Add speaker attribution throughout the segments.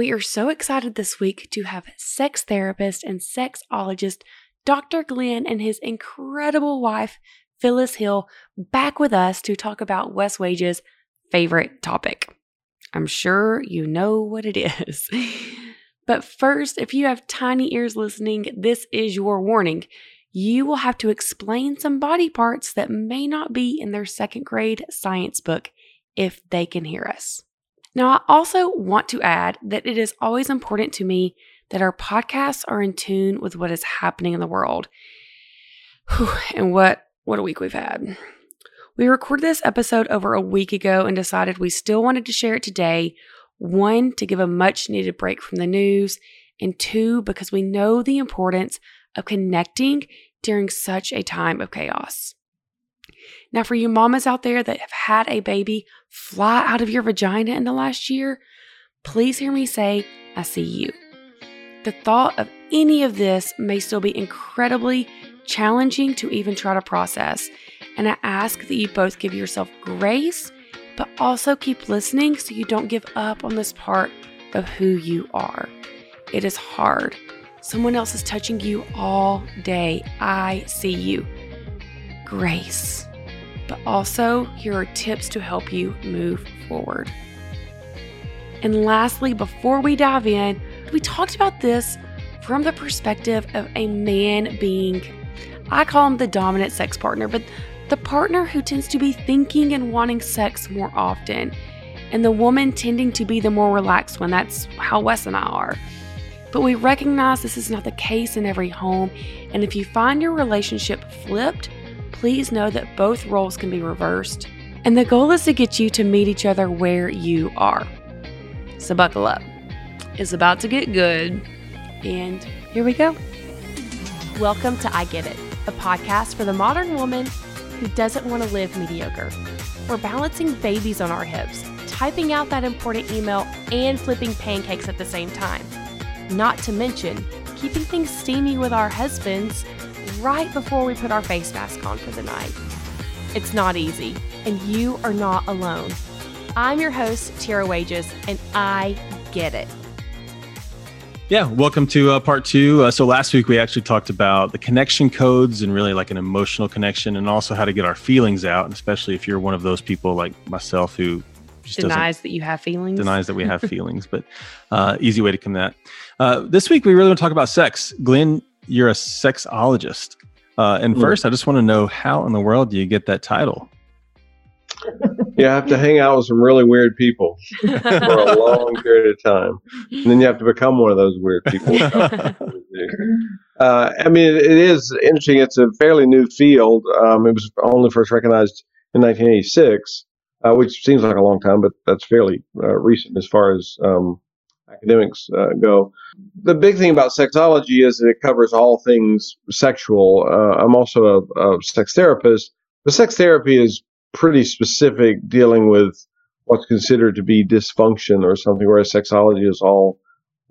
Speaker 1: We are so excited this week to have sex therapist and sexologist Dr. Glenn and his incredible wife, Phyllis Hill, back with us to talk about Wes Wages' favorite topic. I'm sure you know what it is. but first, if you have tiny ears listening, this is your warning. You will have to explain some body parts that may not be in their second grade science book if they can hear us. Now, I also want to add that it is always important to me that our podcasts are in tune with what is happening in the world. Whew, and what what a week we've had. We recorded this episode over a week ago and decided we still wanted to share it today. One, to give a much needed break from the news, and two, because we know the importance of connecting during such a time of chaos. Now, for you mamas out there that have had a baby fly out of your vagina in the last year, please hear me say, I see you. The thought of any of this may still be incredibly challenging to even try to process, and I ask that you both give yourself grace, but also keep listening so you don't give up on this part of who you are. It is hard. Someone else is touching you all day. I see you. Grace but also here are tips to help you move forward. And lastly, before we dive in, we talked about this from the perspective of a man being, I call him the dominant sex partner, but the partner who tends to be thinking and wanting sex more often, and the woman tending to be the more relaxed one. That's how Wes and I are. But we recognize this is not the case in every home, and if you find your relationship flipped, please know that both roles can be reversed, and the goal is to get you to meet each other where you are. So buckle up. It's about to get good, and here we go.
Speaker 2: Welcome to I Get It, a podcast for the modern woman who doesn't want to live mediocre. We're balancing babies on our hips, typing out that important email, and flipping pancakes at the same time. Not to mention, keeping things steamy with our husbands right before we put our face mask on for the night. It's not easy, and you are not alone. I'm your host, Tara Wages, and I get it.
Speaker 3: Yeah, welcome to uh, part two. Uh, so last week we actually talked about the connection codes and really like an emotional connection, and also how to get our feelings out, and especially if you're one of those people like myself who
Speaker 1: just denies that you have feelings,
Speaker 3: denies that we have feelings. But uh, easy way to come that. Uh, this week we really want to talk about sex. Glenn, you're a sexologist. Uh, and mm. first, I just want to know how in the world do you get that title?
Speaker 4: You have to hang out with some really weird people for a long period of time, and then you have to become one of those weird people. uh, I mean, it is interesting. It's a fairly new field. Um, it was only first recognized in 1986, uh, which seems like a long time, but that's fairly uh, recent as far as um, academics uh, go. The big thing about sexology is that it covers all things sexual. Uh, I'm also a, a, sex therapist, but sex therapy is pretty specific, dealing with what's considered to be dysfunction or something, whereas sexology is all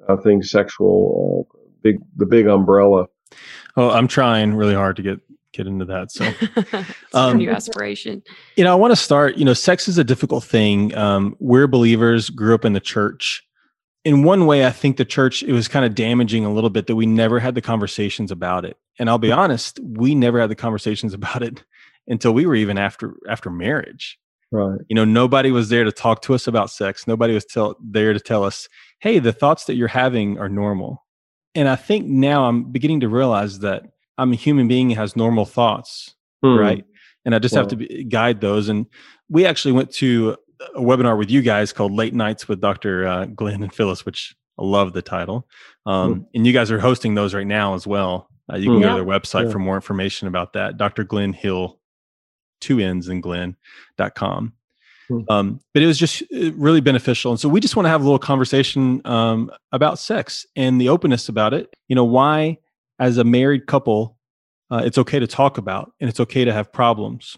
Speaker 4: uh, things sexual, uh, big the big umbrella.
Speaker 3: Oh, I'm trying really hard to get get into that. So,
Speaker 1: um, new aspiration.
Speaker 3: You know, I want to start. You know, sex is a difficult thing. Um, we're believers, grew up in the church in one way, I think the church it was kind of damaging a little bit that we never had the conversations about it. And I'll be honest, we never had the conversations about it until we were even after after marriage.
Speaker 4: Right.
Speaker 3: You know, nobody was there to talk to us about sex. Nobody was tell, there to tell us, "Hey, the thoughts that you're having are normal." And I think now I'm beginning to realize that I'm a human being has normal thoughts, hmm. right? And I just have to be, guide those. And we actually went to a webinar with you guys called Late Nights with Dr. Uh, Glenn and Phyllis, which I love the title. Um, mm. And you guys are hosting those right now as well. Uh, you can mm. go to their website yeah. for more information about that. Dr. Glenn Hill, two N's in Glenn.com. Mm. Um, but it was just uh, really beneficial. And so we just want to have a little conversation um, about sex and the openness about it. You know, why, as a married couple, uh, it's okay to talk about and it's okay to have problems.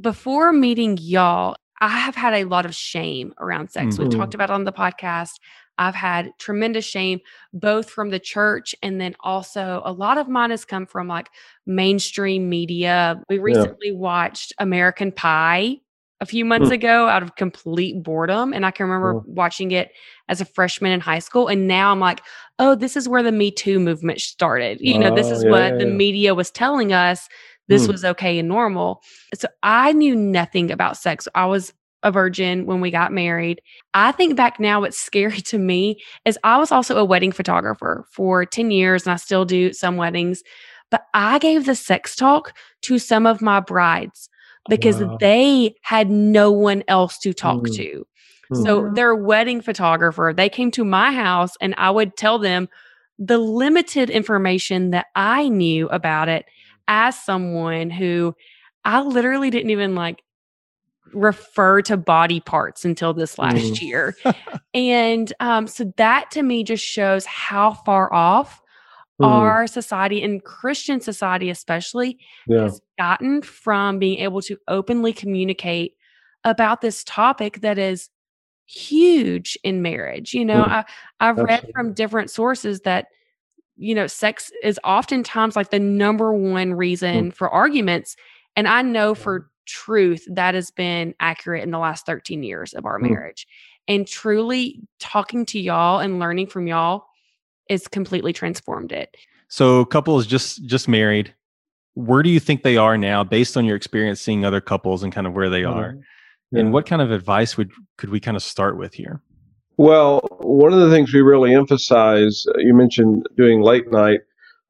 Speaker 1: Before meeting y'all, I have had a lot of shame around sex. Mm-hmm. We've talked about on the podcast. I've had tremendous shame, both from the church and then also a lot of mine has come from like mainstream media. We recently yeah. watched American Pie. a few months
Speaker 4: Hmm.
Speaker 1: ago out of complete boredom. And I can remember
Speaker 4: Oh.
Speaker 1: watching it as a freshman in high school. And now I'm like, oh, this is where the Me Too movement started. You know, this
Speaker 4: Oh,
Speaker 1: is
Speaker 4: yeah,
Speaker 1: what
Speaker 4: yeah,
Speaker 1: the media was telling us this
Speaker 4: Hmm.
Speaker 1: was okay and normal. So I knew nothing about sex. I was a virgin when we got married. I think back now, what's scary to me is I was also a wedding photographer for 10 years and I still do some weddings. But I gave the sex talk to some of my brides because
Speaker 4: Wow.
Speaker 1: they had no one else to talk
Speaker 4: Mm.
Speaker 1: to.
Speaker 4: Mm.
Speaker 1: So their wedding photographer, they came to my house and I would tell them the limited information that I knew about it as someone who I literally didn't even like refer to body parts until this last
Speaker 4: Mm.
Speaker 1: year. And um, so that to me just shows how far off
Speaker 4: Mm.
Speaker 1: our society and Christian society, especially,
Speaker 4: yeah.
Speaker 1: has gotten from being able to openly communicate about this topic that is huge in marriage. You know,
Speaker 4: Mm.
Speaker 1: I, I've read from different sources that, you know, sex is oftentimes like the number one reason for arguments. And I know for truth that has been accurate in the last 13 years of our
Speaker 4: Mm.
Speaker 1: marriage. And truly talking to y'all and learning from y'all is completely transformed it.
Speaker 3: So couples just just married. Where do you think they are now, based on your experience seeing other couples and kind of where they are?
Speaker 4: Yeah.
Speaker 3: And what kind of advice would could we kind of start with here?
Speaker 4: Well, one of the things we really emphasize, uh, you mentioned doing late night,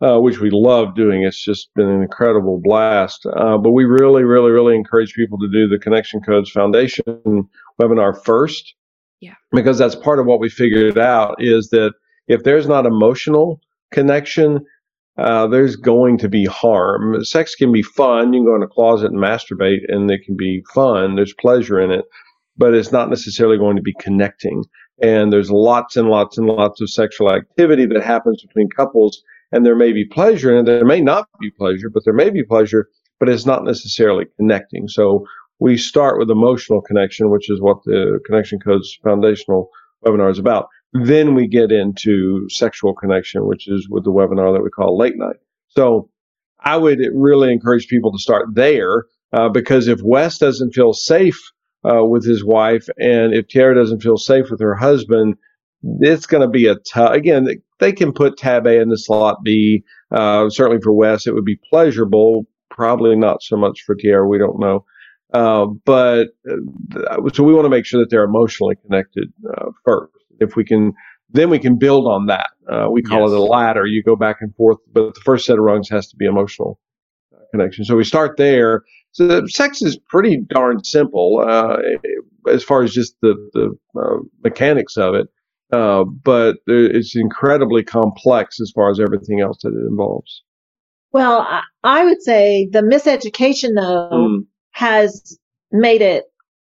Speaker 4: uh, which we love doing. It's just been an incredible blast. Uh, but we really, really, really encourage people to do the Connection Codes Foundation webinar first.
Speaker 1: Yeah.
Speaker 4: Because that's part of what we figured out is that if there's not emotional connection, uh, there's going to be harm. Sex can be fun. You can go in a closet and masturbate, and it can be fun. There's pleasure in it, but it's not necessarily going to be connecting. And there's lots and lots and lots of sexual activity that happens between couples, and there may be pleasure, and there may not be pleasure, but there may be pleasure, but it's not necessarily connecting. So we start with emotional connection, which is what the Connection Codes Foundational webinar is about. Then we get into sexual connection, which is with the webinar that we call late night. So I would really encourage people to start there uh, because if Wes doesn't feel safe uh, with his wife and if Tara doesn't feel safe with her husband, it's going to be a tough. Again, they- can put tab A into slot B. Uh, certainly for Wes, it would be pleasurable. Probably not so much for Tara. We don't know. Uh, but uh, so we want to make sure that they're emotionally connected uh, first. If we can, then we can build on that. Uh, we call
Speaker 3: Yes.
Speaker 4: it a ladder. You go back and forth, but the first set of rungs has to be emotional connection. So we start there. So the sex is pretty darn simple uh, as far as just the the uh, mechanics of it, uh, but it's incredibly complex as far as everything else that it involves.
Speaker 5: Well, I, I would say the miseducation though
Speaker 4: Mm.
Speaker 5: has made it.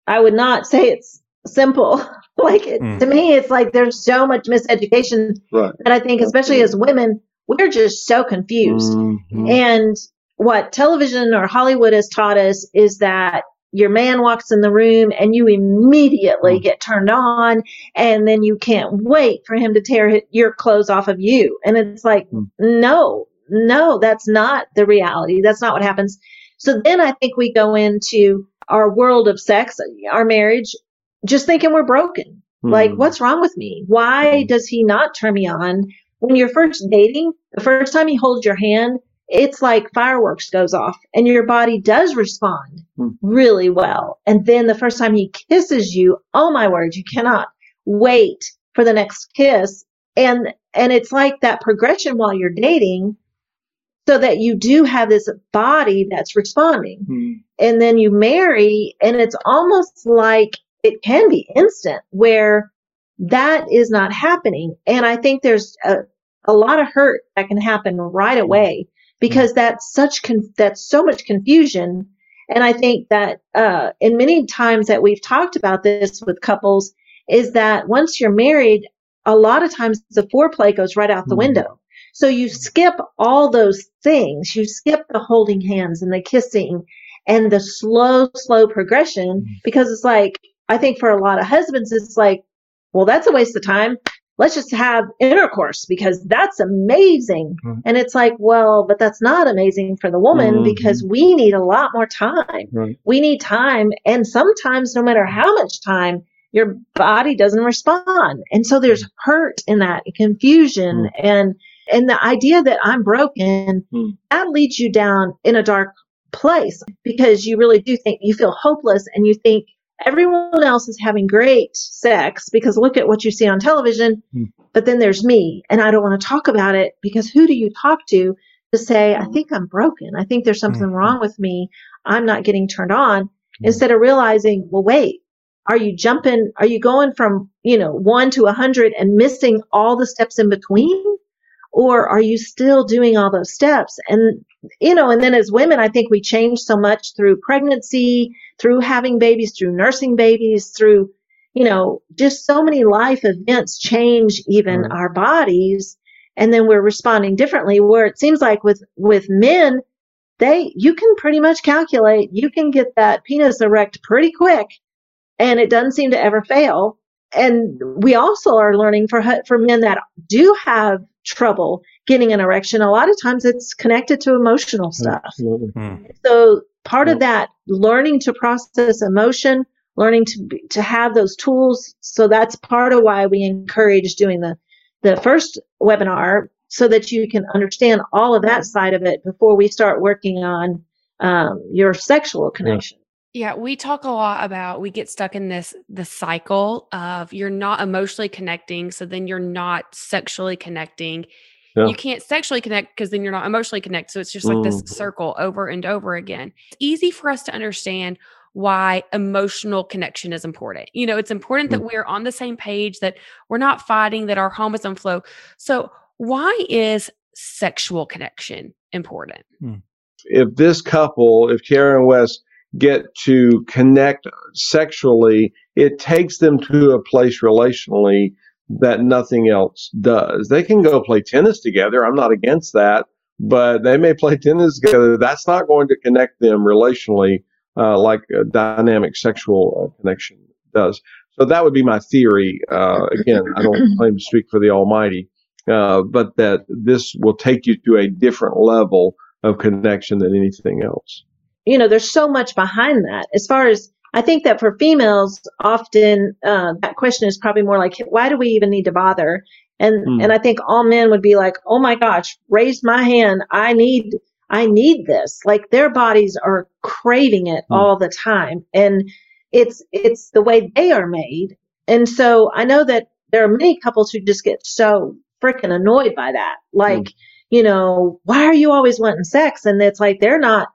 Speaker 5: I would not say it's simple. like it,
Speaker 3: Mm.
Speaker 5: to me, it's like there's so much miseducation
Speaker 4: Right.
Speaker 5: that I think, especially as women, we're just so confused.
Speaker 4: Mhm.
Speaker 5: And what television or Hollywood has taught us is that your man walks in the room and you immediately
Speaker 4: Mm.
Speaker 5: get turned on, and then you can't wait for him to tear your clothes off of you. And it's like,
Speaker 4: Mm.
Speaker 5: no, no, that's not the reality. That's not what happens. So then I think we go into our world of sex, our marriage, just thinking we're broken. Like,
Speaker 4: Mhm.
Speaker 5: what's wrong with me? Why
Speaker 4: Mhm.
Speaker 5: does he not turn me on? When you're first dating, the first time he holds your hand, it's like fireworks goes off and your body does respond
Speaker 4: Hmm.
Speaker 5: really well. And then the first time he kisses you, oh my word, you cannot wait for the next kiss. And, and it's like that progression while you're dating so that you do have this body that's responding
Speaker 4: Mhm.
Speaker 5: and then you marry and it's almost like it can be instant where that is not happening and i think there's a, a lot of hurt that can happen right away because that's such con- that's so much confusion. And i think that uh in many times that we've talked about this with couples is that once you're married a lot of times the foreplay goes right out the
Speaker 4: Mhm.
Speaker 5: window. So you skip all those things. You skip the holding hands and the kissing and the slow, slow progression because it's like, I think for a lot of husbands, it's like, well, that's a waste of time. Let's just have intercourse because that's amazing.
Speaker 4: Mhm.
Speaker 5: And it's like, well, but that's not amazing for the woman
Speaker 4: Mhm.
Speaker 5: because we need a lot more time.
Speaker 4: Right.
Speaker 5: We need time. And sometimes, no matter how much time, your body doesn't respond. And so there's hurt in that confusion and, and the idea that I'm broken,
Speaker 4: Mm.
Speaker 5: that leads you down in a dark place because you really do think you feel hopeless and you think everyone else is having great sex because look at what you see on television.
Speaker 4: Hmm.
Speaker 5: But then there's me and I don't want to talk about it because who do you talk to to say, I think I'm broken. I think there's something
Speaker 3: Mhm.
Speaker 5: wrong with me. I'm not getting turned on
Speaker 4: Hmm.
Speaker 5: instead of realizing, well, wait, are you jumping? Are you going from, you know, one to a hundred and missing all the steps in between? Or are you still doing all those steps? And, you know, and then as women, I think we change so much through pregnancy, through having babies, through nursing babies, through, you know, just so many life events change even
Speaker 4: Right.
Speaker 5: our bodies. And then we're responding differently where it seems like with, with men, they, you can pretty much calculate, you can get that penis erect pretty quick and it doesn't seem to ever fail. And we also are learning for, for men that do have trouble getting an erection. A lot of times it's connected to emotional stuff.
Speaker 4: Absolutely.
Speaker 3: Hmm.
Speaker 5: So part of that, learning to process emotion, learning to to have those tools. So that's part of why we encourage doing the the first webinar so that you can understand all of that side of it before we start working on um, your sexual connection.
Speaker 1: Yeah, we talk a lot about we get stuck in this the cycle of you're not emotionally connecting, so then you're not sexually connecting.
Speaker 4: Yeah.
Speaker 1: You can't sexually connect because then you're not emotionally connected. So it's just like this
Speaker 4: Mhm.
Speaker 1: circle over and over again. It's easy for us to understand why emotional connection is important. You know, it's important that we're on the same page, that we're not fighting, that our home is on flow. So why is sexual connection important?
Speaker 4: if this couple, if Karen and Wes get to connect sexually, it takes them to a place relationally that nothing else does. They can go play tennis together. I'm not against that, but they may play tennis together. That's not going to connect them relationally uh, like a dynamic sexual uh, connection does. So that would be my theory. Uh, again, I don't claim to speak for the Almighty, uh, but that this will take you to a different level of connection than anything else.
Speaker 5: You know, there's so much behind that. As far as I think that for females, often uh, that question is probably more like, why do we even need to bother? And
Speaker 4: Hmm.
Speaker 5: and I think all men would be like, oh my gosh, raise my hand. I need I need this. Like their bodies are craving it
Speaker 4: Hmm.
Speaker 5: all the time, and it's it's the way they are made. And so I know that there are many couples who just get so freaking annoyed by that. Like, you know, why are you always wanting sex? And it's like they're not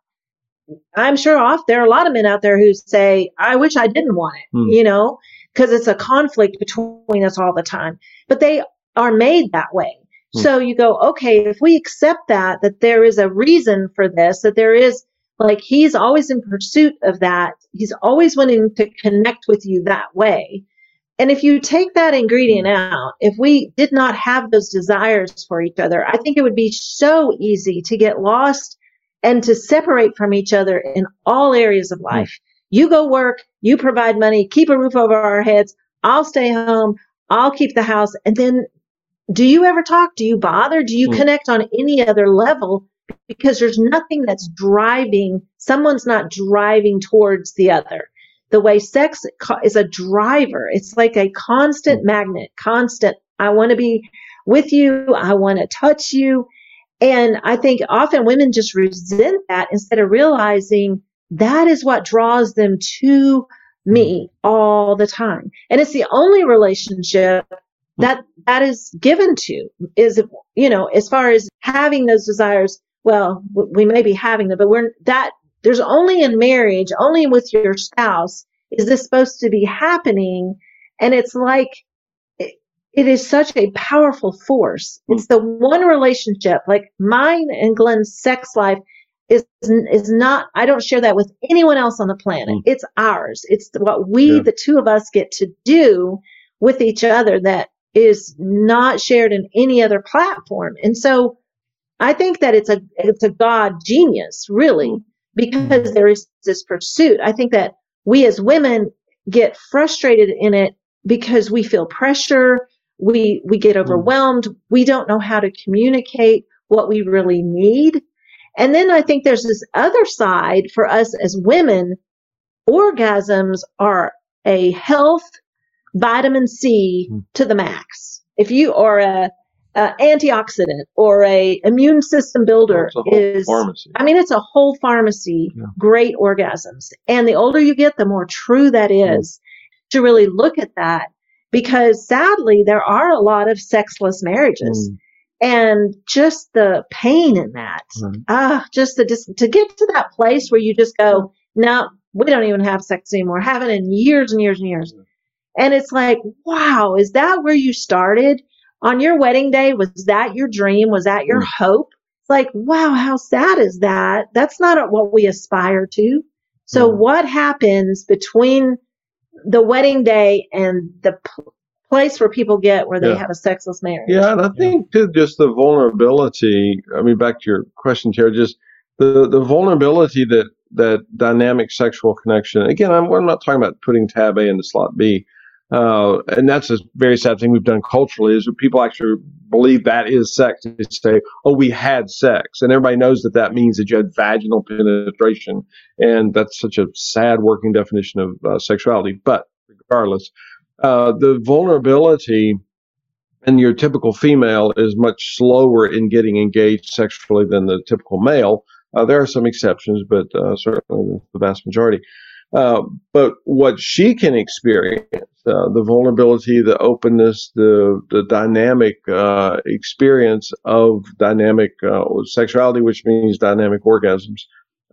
Speaker 5: I'm sure off there are a lot of men out there who say, I wish I didn't want it,
Speaker 4: Hmm.
Speaker 5: you know, because it's a conflict between us all the time. But they are made that way.
Speaker 4: Hmm.
Speaker 5: So you go, okay, if we accept that, that there is a reason for this, that there is like he's always in pursuit of that. He's always wanting to connect with you that way. And if you take that ingredient out, if we did not have those desires for each other, I think it would be so easy to get lost and to separate from each other in all areas of life. You go work, you provide money, keep a roof over our heads. I'll stay home. I'll keep the house. And then do you ever talk? Do you bother? Do you
Speaker 4: Mm.
Speaker 5: connect on any other level? Because there's nothing that's driving, someone's not driving towards the other. The way sex is a driver, it's like a constant magnet, constant. I want to be with you. I want to touch you. And I think often women just resent that instead of realizing that is what draws them to hmm. me all the time. And it's the only relationship hmm. that that is given to is, you know, as far as having those desires, well, we may be having them, but we're that there's only in marriage, only with your spouse is this supposed to be happening. And it's like, it, is such a powerful force. It's the one relationship, like mine and Glenn's sex life is, is not, I don't share that with anyone else on the planet.
Speaker 4: Mm.
Speaker 5: It's ours. It's what we,
Speaker 4: Yeah.
Speaker 5: the two of us get to do with each other that is not shared in any other platform. And so I think that it's a, it's a God genius, really, because there is this pursuit. I think that we as women get frustrated in it because we feel pressure. We we get overwhelmed we don't know how to communicate what we really need and then i think there's this other side for us as women orgasms are a health vitamin c
Speaker 3: Mm.
Speaker 5: to the max if you are a, a antioxidant or a immune system builder
Speaker 4: whole
Speaker 5: is
Speaker 4: pharmacy.
Speaker 5: I mean, it's a whole pharmacy,
Speaker 4: Yeah.
Speaker 5: great orgasms. And the older you get, the more true that is to really look at that because sadly, there are a lot of sexless marriages
Speaker 4: Mm,
Speaker 5: and just the pain in that.
Speaker 4: Right.
Speaker 5: Ah, just the, just to get to that place where you just go, no, we don't even have sex anymore. Haven't in years and years and years. And it's like, wow, is that where you started? On your wedding day, was that your dream? Was that your
Speaker 4: Mm.
Speaker 5: hope? It's like, wow, how sad is that? That's not what we aspire to. So
Speaker 4: Yeah.
Speaker 5: what happens between the wedding day and the p- place where people get where they
Speaker 4: Yeah.
Speaker 5: have a sexless marriage?
Speaker 4: Yeah, and I think too, just the vulnerability. I mean, back to your question, Tara, just the the vulnerability that that dynamic sexual connection. Again, I'm, I'm not talking about putting tab A into slot B, uh, and that's a very sad thing we've done culturally. Is that people actually believe that is sex. They say, "Oh, we had sex," and everybody knows that that means that you had vaginal penetration, and that's such a sad working definition of uh, sexuality. But regardless, uh, the vulnerability and your typical female is much slower in getting engaged sexually than the typical male. Uh, there are some exceptions, but uh, certainly the vast majority. Uh, but what she can experience, uh, the vulnerability, the openness, the the dynamic uh, experience of dynamic uh, sexuality, which means dynamic orgasms.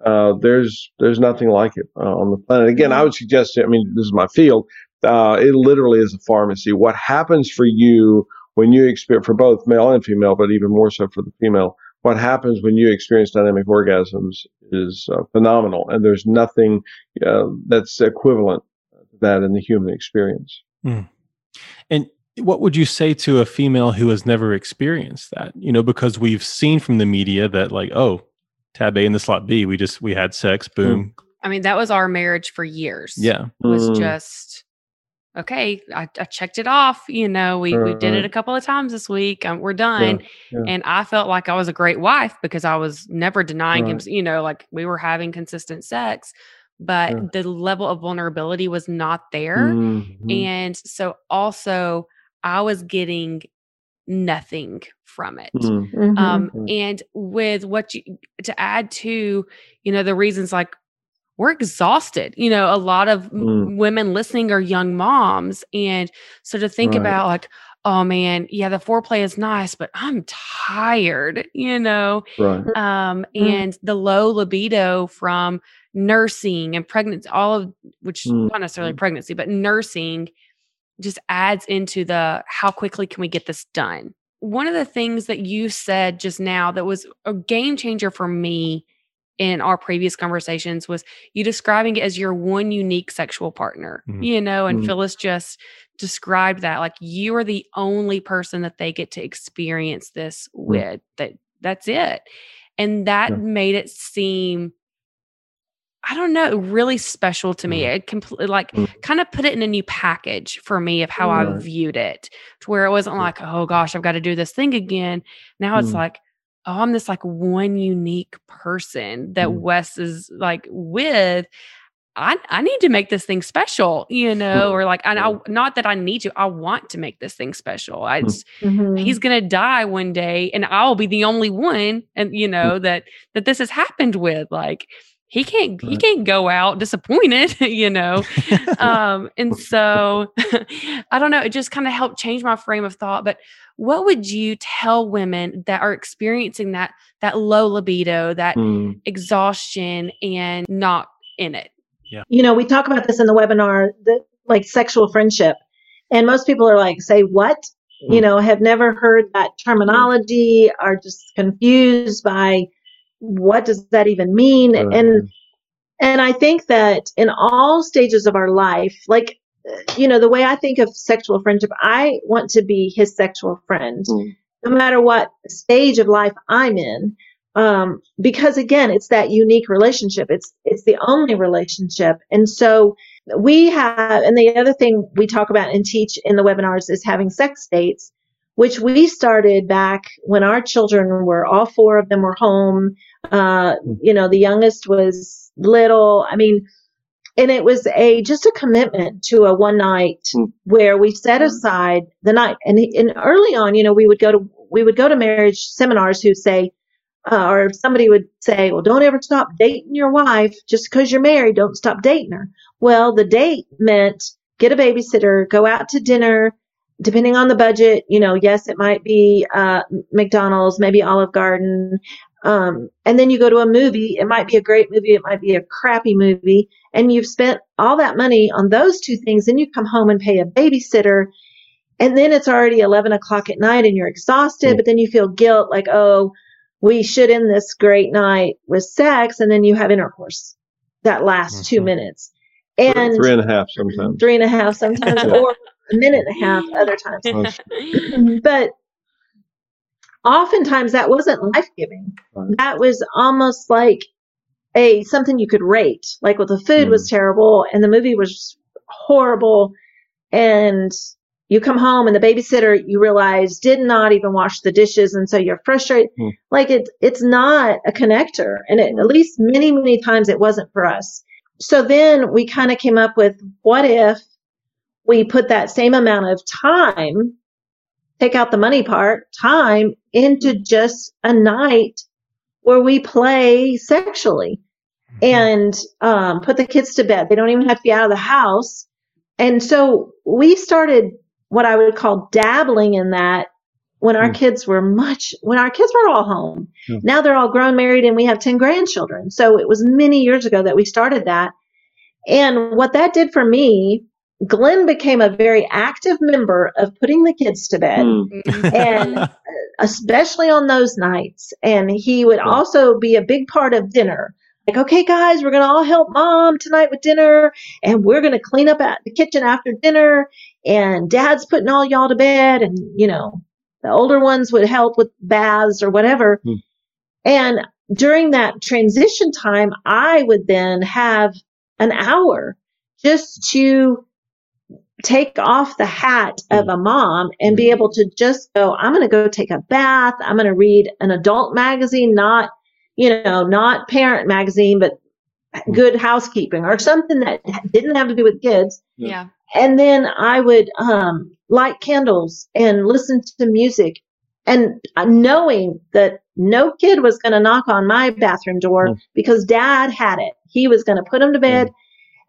Speaker 4: Uh, there's there's nothing like it uh, on the planet. Again, I would suggest. I mean, this is my field. It literally is a pharmacy. What happens for you when you experience, for both male and female, but even more so for the female, what happens when you experience dynamic orgasms is uh, phenomenal. And there's nothing uh, that's equivalent to that in the human experience.
Speaker 3: And what would you say to a female who has never experienced that? You know, because we've seen from the media that like, oh, tab A and the slot B, we just we had sex, boom.
Speaker 1: I mean, that was our marriage for years.
Speaker 3: Yeah.
Speaker 1: It was
Speaker 4: Mm.
Speaker 1: just okay. I, I checked it off. You know, we, we did it a couple of times this week. Um, we're done.
Speaker 4: yeah.
Speaker 1: And I felt like I was a great wife because I was never denying him, you know, like we were having consistent sex, but
Speaker 4: Yeah.
Speaker 1: the level of vulnerability was not there.
Speaker 4: Mhm.
Speaker 1: And so also I was getting nothing from it.
Speaker 4: Mhm.
Speaker 1: Um,
Speaker 4: Mhm.
Speaker 1: and with what you to add to, you know, the reasons like we're exhausted. You know, a lot of
Speaker 4: Mm.
Speaker 1: women listening are young moms. And so to think
Speaker 4: Right.
Speaker 1: about like, oh man, yeah, the foreplay is nice, but I'm tired, you know,
Speaker 4: Right.
Speaker 1: um,
Speaker 5: Mm.
Speaker 1: and the low libido from nursing and pregnancy, all of which
Speaker 4: Mm.
Speaker 1: not necessarily pregnancy, but nursing just adds into the how quickly can we get this done. One of the things that you said just now that was a game changer for me in our previous conversations was you describing it as your one unique sexual partner,
Speaker 3: Mhm.
Speaker 1: you know, and
Speaker 4: Mhm.
Speaker 1: Phyllis just described that like you are the only person that they get to experience this with that that's it and that
Speaker 4: Yeah.
Speaker 1: made it seem i don't know really special to me it completely like
Speaker 4: Mm.
Speaker 1: kind of put it in a new package for me of how i viewed it to where it wasn't like oh gosh i've got to do this thing again now it's
Speaker 4: Mm.
Speaker 1: like oh i'm this like one unique person that
Speaker 4: Mm.
Speaker 1: wes is like with I, I need to make this thing special, you know, or like, and I, not that I need to, I want to make this thing special. I
Speaker 5: mm-hmm.
Speaker 1: he's going to die one day and I'll be the only one. And you know, that, that this has happened with like, he can't, he can't go out disappointed, you know? um, and so I don't know, it just kind of helped change my frame of thought. But what would you tell women that are experiencing that, that low libido, that
Speaker 4: Mm.
Speaker 1: exhaustion and not in it?
Speaker 5: yeah you know, we talk about this in the webinar, the, like sexual friendship. And most people are like, say what? You
Speaker 4: Mm.
Speaker 5: know, have never heard that terminology, are just confused by what does that even mean?
Speaker 4: Right.
Speaker 5: And and I think that in all stages of our life, like you know, the way I think of sexual friendship, I want to be his sexual friend,
Speaker 4: Mm.
Speaker 5: no matter what stage of life I'm in. Um, because again, it's that unique relationship. It's it's the only relationship, and so we have, and the other thing we talk about and teach in the webinars is having sex dates, which we started back when our children were all four of them were home. Uh, you know, the youngest was little. I mean, and it was a just a commitment to a one night
Speaker 4: Mm.
Speaker 5: where we set aside the night. And, and early on, you know, we would go to we would go to marriage seminars who say, uh, or somebody would say, well, don't ever stop dating your wife just because you're married. Don't stop dating her. Well, the date meant get a babysitter, go out to dinner, depending on the budget. You know, yes, it might be uh, McDonald's, maybe Olive Garden. Um, and then you go to a movie. It might be a great movie. It might be a crappy movie. And you've spent all that money on those two things. Then you come home and pay a babysitter. And then it's already 11 o'clock at night and you're exhausted,
Speaker 4: Mm.
Speaker 5: but then you feel guilt like, oh, we should end this great night with sex. And then you have intercourse that last two
Speaker 3: Mhm.
Speaker 5: minutes. And
Speaker 4: three and a half sometimes.
Speaker 5: three and a half sometimes, or a minute and a half other times. but oftentimes that wasn't life giving.
Speaker 4: Right.
Speaker 5: That was almost like a something you could rate. Like, well, the food was terrible and the movie was horrible, and you come home and the babysitter you realize did not even wash the dishes, and so you're frustrated.
Speaker 4: Hmm.
Speaker 5: Like it, it's not a connector, and it, at least many, many times it wasn't for us. So then we kind of came up with what if we put that same amount of time, take out the money part, time into just a night where we play sexually and um, put the kids to bed. They don't even have to be out of the house. And so we started what I would call dabbling in that when our
Speaker 4: Hmm.
Speaker 5: kids were much, when our kids were all home.
Speaker 4: Hmm.
Speaker 5: Now they're all grown, married, and we have 10 grandchildren. So it was many years ago that we started that. And what that did for me, Glenn became a very active member of putting the kids to bed
Speaker 4: Hmm.
Speaker 5: and especially on those nights. And he would also be a big part of dinner. Like, okay, guys, we're going to all help mom tonight with dinner and we're going to clean up at the kitchen after dinner. And dad's putting all y'all to bed. And, you know, the older ones would help with baths or whatever.
Speaker 4: Hmm.
Speaker 5: And during that transition time, I would then have an hour just to take off the hat of a mom and be able to just go, I'm going to go take a bath. I'm going to read an adult magazine, not, you know, not parent magazine, but good housekeeping or something that didn't have to do with kids.
Speaker 1: yeah.
Speaker 5: And then I would um, light candles and listen to music and uh, knowing that no kid was going to knock on my bathroom door
Speaker 4: Mm.
Speaker 5: because dad had it. He was going to put them to bed.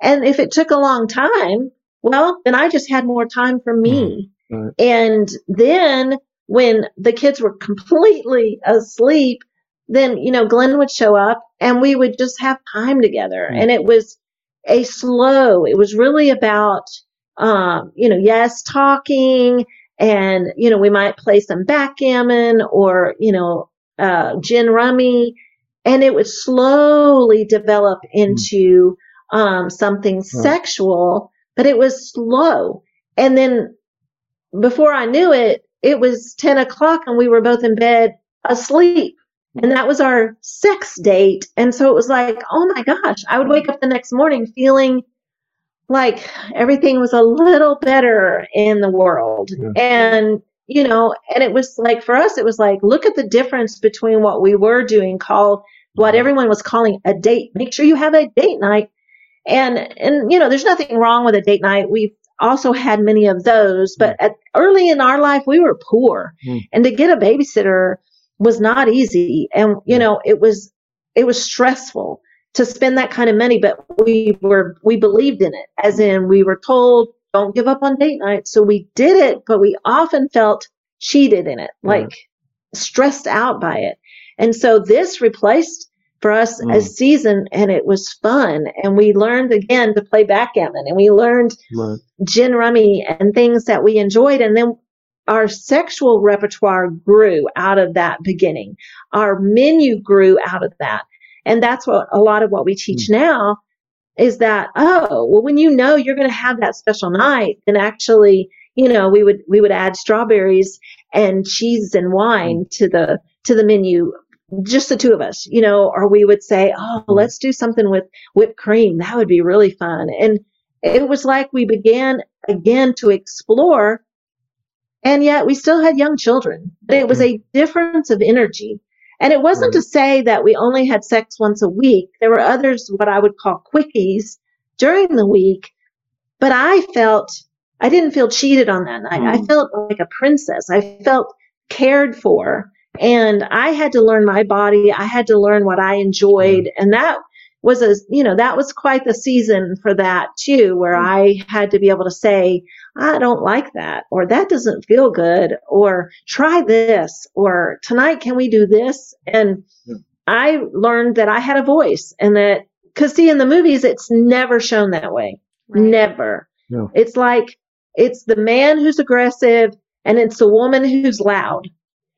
Speaker 5: And if it took a long time, well, then I just had more time for me.
Speaker 4: Right.
Speaker 5: And then when the kids were completely asleep, then, you know, Glenn would show up and we would just have time together.
Speaker 4: Mm.
Speaker 5: And it was a slow, it was really about, um, you know, yes, talking and, you know, we might play some backgammon or, you know, uh, gin rummy and it would slowly develop into, um, something sexual, but it was slow. And then before I knew it, it was 10 o'clock and we were both in bed asleep. And that was our sex date. And so it was like, oh my gosh, I would wake up the next morning feeling like everything was a little better in the world.
Speaker 4: Yeah.
Speaker 5: And, you know, and it was like for us, it was like, look at the difference between what we were doing, called what everyone was calling a date. Make sure you have a date night. And, and, you know, there's nothing wrong with a date night. We've also had many of those, but at, early in our life, we were poor
Speaker 4: Mm.
Speaker 5: and to get a babysitter was not easy. And, you know, it was, it was stressful to spend that kind of money, but we were, we believed in it as in we were told, don't give up on date night. So we did it, but we often felt cheated in it, like stressed out by it. And so this replaced for us
Speaker 4: Mm.
Speaker 5: a season and it was fun. And we learned again to play backgammon and we learned
Speaker 4: Right.
Speaker 5: gin rummy and things that we enjoyed. And then our sexual repertoire grew out of that beginning. Our menu grew out of that. And that's what a lot of what we teach hmm. now is that, oh, well, when you know you're going to have that special night, then actually, you know, we would, we would add strawberries and cheese and wine hmm. to the, to the menu. Just the two of us, you know, or we would say, oh, hmm. let's do something with whipped cream. That would be really fun. And, it was like we began again to explore and yet we still had young children. But it was mm-hmm. a difference of energy. And it wasn't to say that we only had sex once a week. There were others, what I would call quickies during the week. But I felt, I didn't feel cheated on that night. I mm-hmm. felt like a princess. I felt cared for. And I had to learn my body. I had to learn what I enjoyed. Mm-hmm. And that was a, you know, that was quite the season for that too, where mm-hmm. I had to be able to say, I don't like that, or that doesn't feel good, or try this, or tonight can we do this? And
Speaker 4: Yeah.
Speaker 5: I learned that I had a voice and that, cause see, in the movies, it's never shown that way.
Speaker 1: Right.
Speaker 5: Never.
Speaker 4: Yeah.
Speaker 5: It's like, it's the man who's aggressive and it's the woman who's loud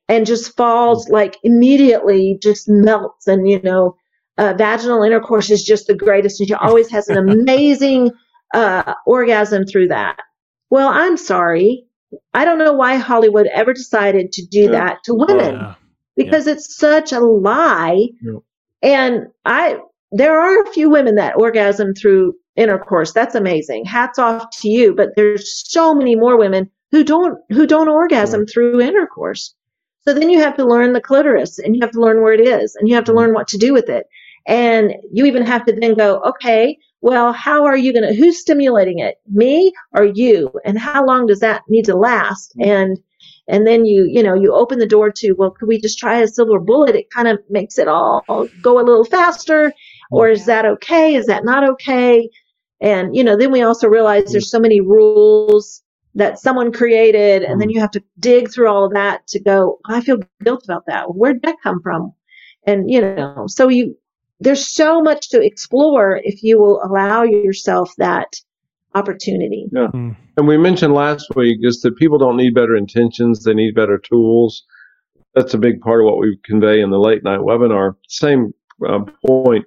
Speaker 5: and just falls mm. like immediately just melts and, you know, uh, vaginal intercourse is just the greatest and she always has an amazing uh, orgasm through that. Well, I'm sorry. I don't know why Hollywood ever decided to do
Speaker 4: Yeah.
Speaker 5: that to women
Speaker 3: Yeah.
Speaker 5: because it's such a lie.
Speaker 4: Yeah.
Speaker 5: And I, there are a few women that orgasm through intercourse. That's amazing. Hats off to you. But there's so many more women who don't, who don't orgasm through intercourse. So then you have to learn the clitoris and you have to learn where it is and you have to learn what to do with it. And you even have to then go, okay, well, how are you going to, who's stimulating it? Me or you? And how long does that need to last? Mm-hmm. And, and then you, you know, you open the door to, well, could we just try a silver bullet? It kind of makes it all go a little faster. Or is that okay? Is that not okay? And, you know, then we also realize there's so many rules that someone created. And then mm-hmm. you have to dig through all of that to go, I feel guilt about that. Where'd that come from? And, you know, so you, there's so much to explore if you will allow yourself that opportunity.
Speaker 3: Mm.
Speaker 4: And we mentioned last week is that people don't need better intentions; they need better tools. That's a big part of what we convey in the late night webinar. Same uh, point.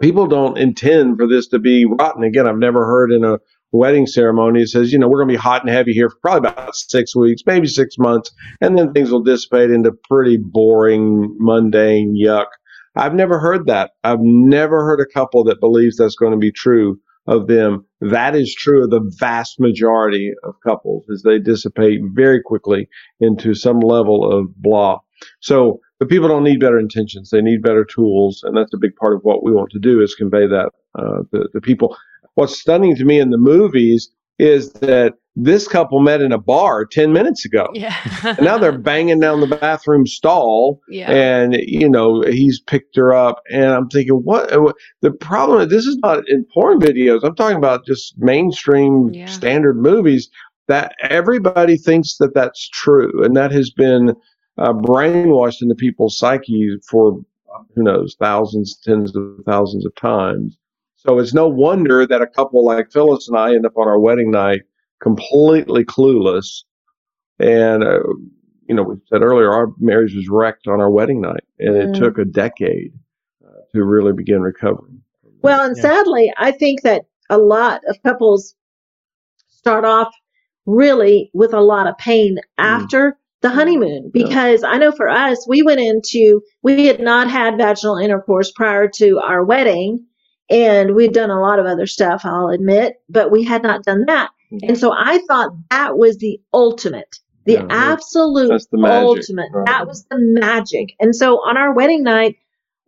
Speaker 4: People don't intend for this to be rotten. Again, I've never heard in a wedding ceremony it says, you know, we're going to be hot and heavy here for probably about six weeks, maybe six months, and then things will dissipate into pretty boring, mundane yuck. I've never heard that. I've never heard a couple that believes that's going to be true of them. That is true of the vast majority of couples as they dissipate very quickly into some level of blah. So the people don't need better intentions. They need better tools. And that's a big part of what we want to do is convey that uh, to the people. What's stunning to me in the movies is that this couple met in a bar 10 minutes ago.
Speaker 1: Yeah.
Speaker 4: And now they're banging down the bathroom stall
Speaker 1: yeah.
Speaker 4: and you know he's picked her up and i'm thinking what what- the problem is this is not in porn videos i'm talking about just mainstream
Speaker 1: Yeah.
Speaker 4: standard movies that everybody thinks that that's true and that has been uh, brainwashed into people's psyche for uh, who knows thousands tens of thousands of times so it's no wonder that a couple like phyllis and i end up on our wedding night completely clueless and uh, you know, we said earlier, our marriage was wrecked on our wedding night, and it
Speaker 5: Mm.
Speaker 4: took a decade uh, to really begin recovering.
Speaker 5: Well, and
Speaker 3: Yeah.
Speaker 5: sadly, I think that a lot of couples start off really with a lot of pain after the honeymoon
Speaker 4: Yeah.
Speaker 5: because I know for us, we went into, we had not had vaginal intercourse prior to our wedding and we'd done a lot of other stuff, I'll admit, but we had not done that. And so I thought that was the ultimate, the
Speaker 4: Yeah,
Speaker 5: absolute
Speaker 4: that's the magic,
Speaker 5: ultimate.
Speaker 4: right.
Speaker 5: That was the magic. And so on our wedding night,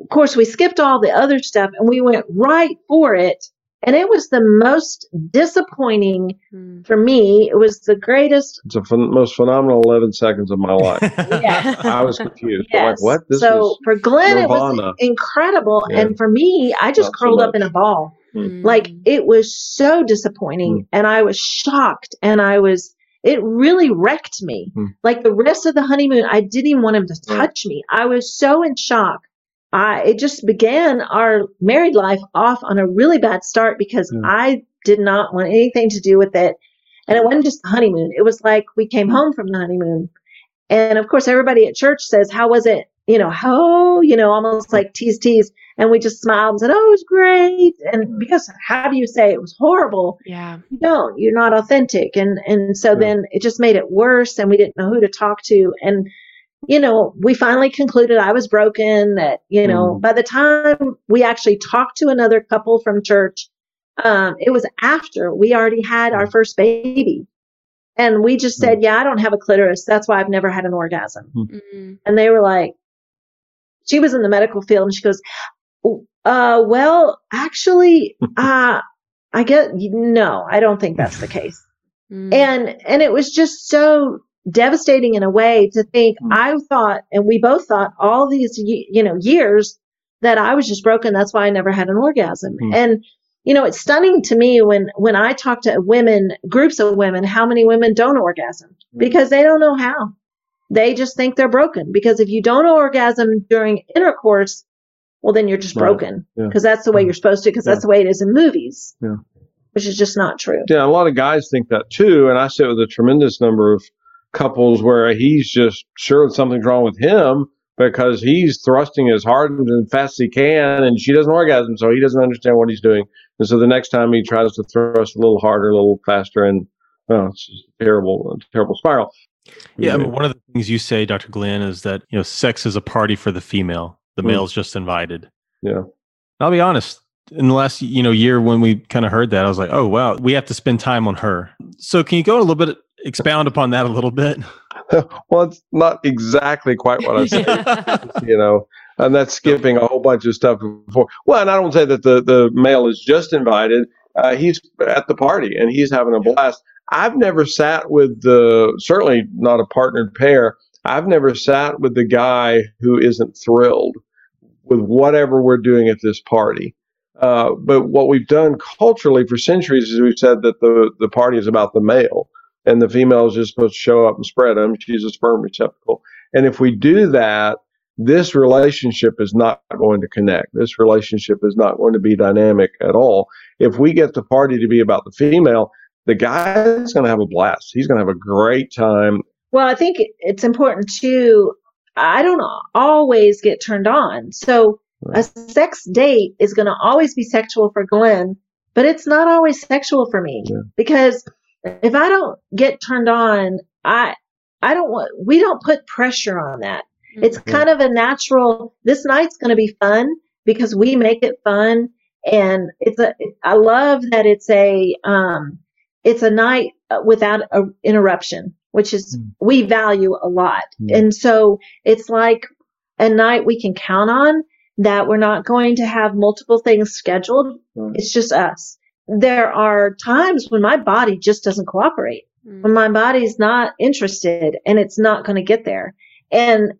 Speaker 5: of course, we skipped all the other stuff and we went right for it. And it was the most disappointing
Speaker 1: Mm.
Speaker 5: for me. It was the greatest.
Speaker 4: It's the phen- most phenomenal 11 seconds of my life.
Speaker 5: Yeah.
Speaker 4: I was confused. I'm like, what? This
Speaker 5: so for Glenn, it was incredible.
Speaker 4: Yeah.
Speaker 5: And for me, I just
Speaker 4: Not so
Speaker 5: curled up in a ball.
Speaker 1: Mm.
Speaker 5: Like it was so disappointing and I was shocked and I was, it really wrecked me.
Speaker 4: Hmm.
Speaker 5: Like the rest of the honeymoon, I didn't even want him to
Speaker 4: Right.
Speaker 5: touch me. I was so in shock. I, it just began our married life off on a really bad start because
Speaker 4: Yeah.
Speaker 5: I did not want anything to do with it. And it wasn't just the honeymoon. It was like we came home from the honeymoon. And of course, everybody at church says, How was it? You know, how, you know, almost like tease, tease. And we just smiled and said, Oh, it was great. And mm. because how do you say it was horrible?
Speaker 1: yeah.
Speaker 5: You don't. You're not authentic. And and so
Speaker 4: Yeah.
Speaker 5: then it just made it worse and we didn't know who to talk to. And you know, we finally concluded I was broken, that, you know,
Speaker 4: Mm.
Speaker 5: by the time we actually talked to another couple from church, um, it was after we already had our first baby. And we just said, yeah, I don't have a clitoris. That's why I've never had an orgasm.
Speaker 1: Mm-hmm.
Speaker 5: And they were like, she was in the medical field and she goes, uh, well, actually, uh, I get, no, I don't think that's the case.
Speaker 1: Mm.
Speaker 5: And, and it was just so devastating in a way to think
Speaker 4: Mm.
Speaker 5: I thought, and we both thought all these, you know, years that I was just broken. That's why I never had an orgasm.
Speaker 4: Mm.
Speaker 5: And, you know, it's stunning to me when, when I talk to women, groups of women, how many women don't orgasm
Speaker 4: Mm.
Speaker 5: because they don't know how. They just think they're broken because if you don't orgasm during intercourse, well, then you're just
Speaker 4: Right.
Speaker 5: broken
Speaker 4: Yeah.
Speaker 5: because that's the way you're supposed to, because
Speaker 4: Yeah.
Speaker 5: that's the way it is in movies.
Speaker 4: Yeah.
Speaker 5: Which is just not true.
Speaker 4: Yeah, a lot of guys think that too, and I sit with a tremendous number of couples where he's just sure something's wrong with him because he's thrusting as hard and as fast as he can, and she doesn't orgasm, so he doesn't understand what he's doing. And so the next time he tries to thrust a little harder, a little faster, and oh, it's just a terrible, a terrible spiral.
Speaker 3: Yeah, I mean, one of the things you say, Dr. Glenn, is that you know sex is a party for the female. The
Speaker 4: Mm.
Speaker 3: male's just invited.
Speaker 4: Yeah.
Speaker 3: I'll be honest. In the last you know year, when we kind of heard that, I was like, oh wow, we have to spend time on her. So can you go a little bit, expound upon that a little bit?
Speaker 4: well, it's not exactly quite what I said. you know, and that's skipping a whole bunch of stuff before. Well, and I don't say that the, the male is just invited. Uh, he's at the party and he's having a blast. I've never sat with the, certainly not a partnered pair. I've never sat with the guy who isn't thrilled with whatever we're doing at this party. Uh, but what we've done culturally for centuries is we've said that the, the party is about the male and the female is just supposed to show up and spread them. She's a sperm receptacle. And if we do that, this relationship is not going to connect. This relationship is not going to be dynamic at all. If we get the party to be about the female, the guy is going to have a blast. He's going to have a great time.
Speaker 5: Well, I think it's important too. I don't always get turned on. So a sex date is going to always be sexual for Glenn, but it's not always sexual for me
Speaker 4: Yeah.
Speaker 5: because if I don't get turned on, I, I don't want, we don't put pressure on that. It's
Speaker 4: Mhm.
Speaker 5: kind of a natural, this night's going to be fun because we make it fun. And it's a, I love that it's a, um, it's a night without a interruption, which is,
Speaker 4: Mm.
Speaker 5: we value a lot.
Speaker 4: Mm.
Speaker 5: And so it's like a night we can count on that we're not going to have multiple things scheduled.
Speaker 4: Right.
Speaker 5: It's just us. There are times when my body just doesn't cooperate
Speaker 1: Mm.
Speaker 5: when my body's not interested and it's not going to get there. And,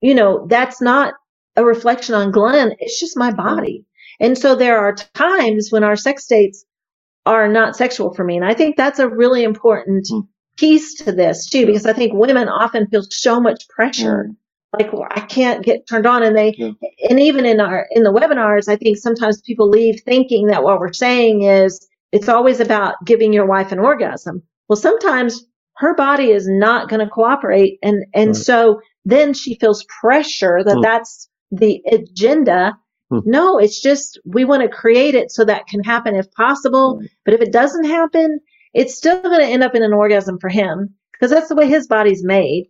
Speaker 5: you know, that's not a reflection on Glenn. It's just my body. And so there are times when our sex dates are not sexual for me. And I think that's a really important
Speaker 4: Mm.
Speaker 5: piece to this too, because I think women often feel so much pressure. Like well, I can't get turned on and they,
Speaker 4: Yeah.
Speaker 5: and even in our, in the webinars, I think sometimes people leave thinking that what we're saying is it's always about giving your wife an orgasm. Well, sometimes her body is not going to cooperate. And, and
Speaker 4: Right.
Speaker 5: so then she feels pressure that
Speaker 4: Hmm.
Speaker 5: that's the agenda.
Speaker 4: Hmm.
Speaker 5: No, it's just we want to create it so that can happen if possible.
Speaker 4: Right.
Speaker 5: But if it doesn't happen, it's still going to end up in an orgasm for him because that's the way his body's made.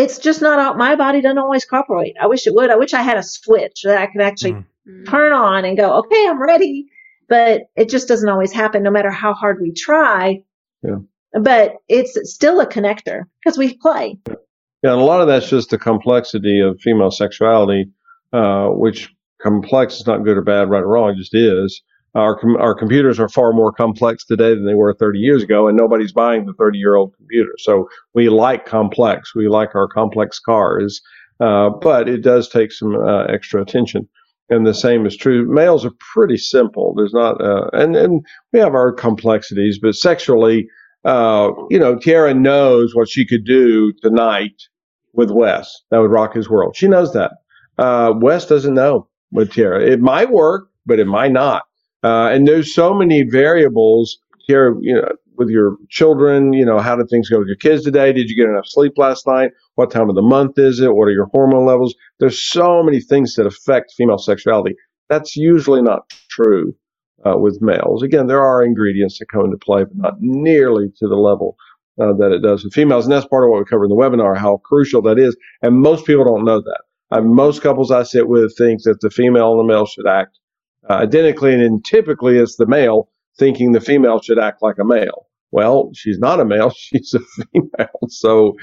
Speaker 5: It's just not out. My body doesn't always cooperate. I wish it would. I wish I had a switch that I could actually
Speaker 3: Mm.
Speaker 5: Turn on and go, okay, I'm ready. But it just doesn't always happen no matter how hard we try.
Speaker 4: Yeah.
Speaker 5: But it's still a connector because we play.
Speaker 4: Yeah, and a lot of that's just the complexity of female sexuality, uh, which complex is not good or bad, right or wrong, it just is. Our com- our computers are far more complex today than they were 30 years ago, and nobody's buying the 30 year old computer. So we like complex. We like our complex cars, uh, but it does take some uh, extra attention. And the same is true. Males are pretty simple. There's not, uh, and and we have our complexities, but sexually, uh, you know, Tara knows what she could do tonight with Wes. That would rock his world. She knows that. Uh, Wes doesn't know with Tara. It might work, but it might not. Uh, and there's so many variables here, you know, with your children, you know, how did things go with your kids today? Did you get enough sleep last night? What time of the month is it? What are your hormone levels? There's so many things that affect female sexuality. That's usually not true uh, with males. Again, there are ingredients that come into play, but not nearly to the level uh, that it does with females. And that's part of what we cover in the webinar, how crucial that is. And most people don't know that. Uh, most couples I sit with think that the female and the male should act uh, identically, and then typically it's the male thinking the female should act like a male. Well, she's not a male; she's a female, so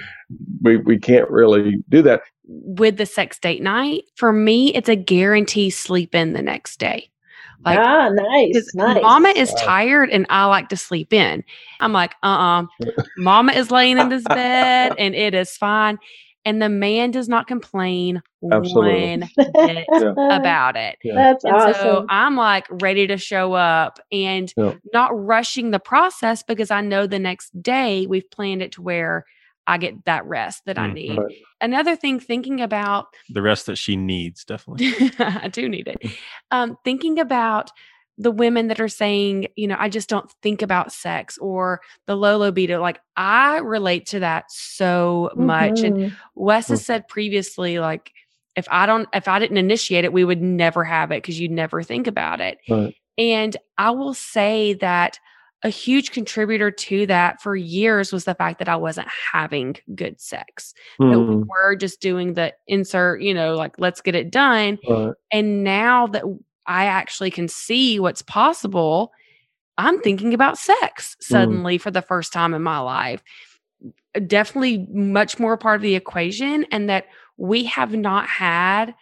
Speaker 4: we we can't really do that.
Speaker 1: With the sex date night, for me, it's a guarantee sleep in the next day.
Speaker 5: Like, ah, nice, nice.
Speaker 1: Mama is tired and I like to sleep in. I'm like, uh uh Mama is laying in this bed and it is fine. And the man does not complain Absolutely. one bit yeah. about it.
Speaker 5: Yeah. That's
Speaker 1: and
Speaker 5: awesome.
Speaker 1: So I'm like ready to show up and yeah. not rushing the process because I know the next day we've planned it to where I get that rest that I mm, need. Right. Another thing, thinking about
Speaker 3: the rest that she needs, definitely.
Speaker 1: I do need it. Um, thinking about the women that are saying, you know, I just don't think about sex or the low libido. Like I relate to that so much. Mm-hmm. And Wes has said previously, like, if I don't, if I didn't initiate it, we would never have it because you never think about it. Right. And I will say that a huge contributor to that for years was the fact that I wasn't having good sex. Mm. That we hmm. were just doing the insert, you know, like let's get it done. Right. And now that I actually can see what's possible, I'm thinking about sex hmm. suddenly mm. for the first time in my life. Definitely much more part of the equation, and that we have not had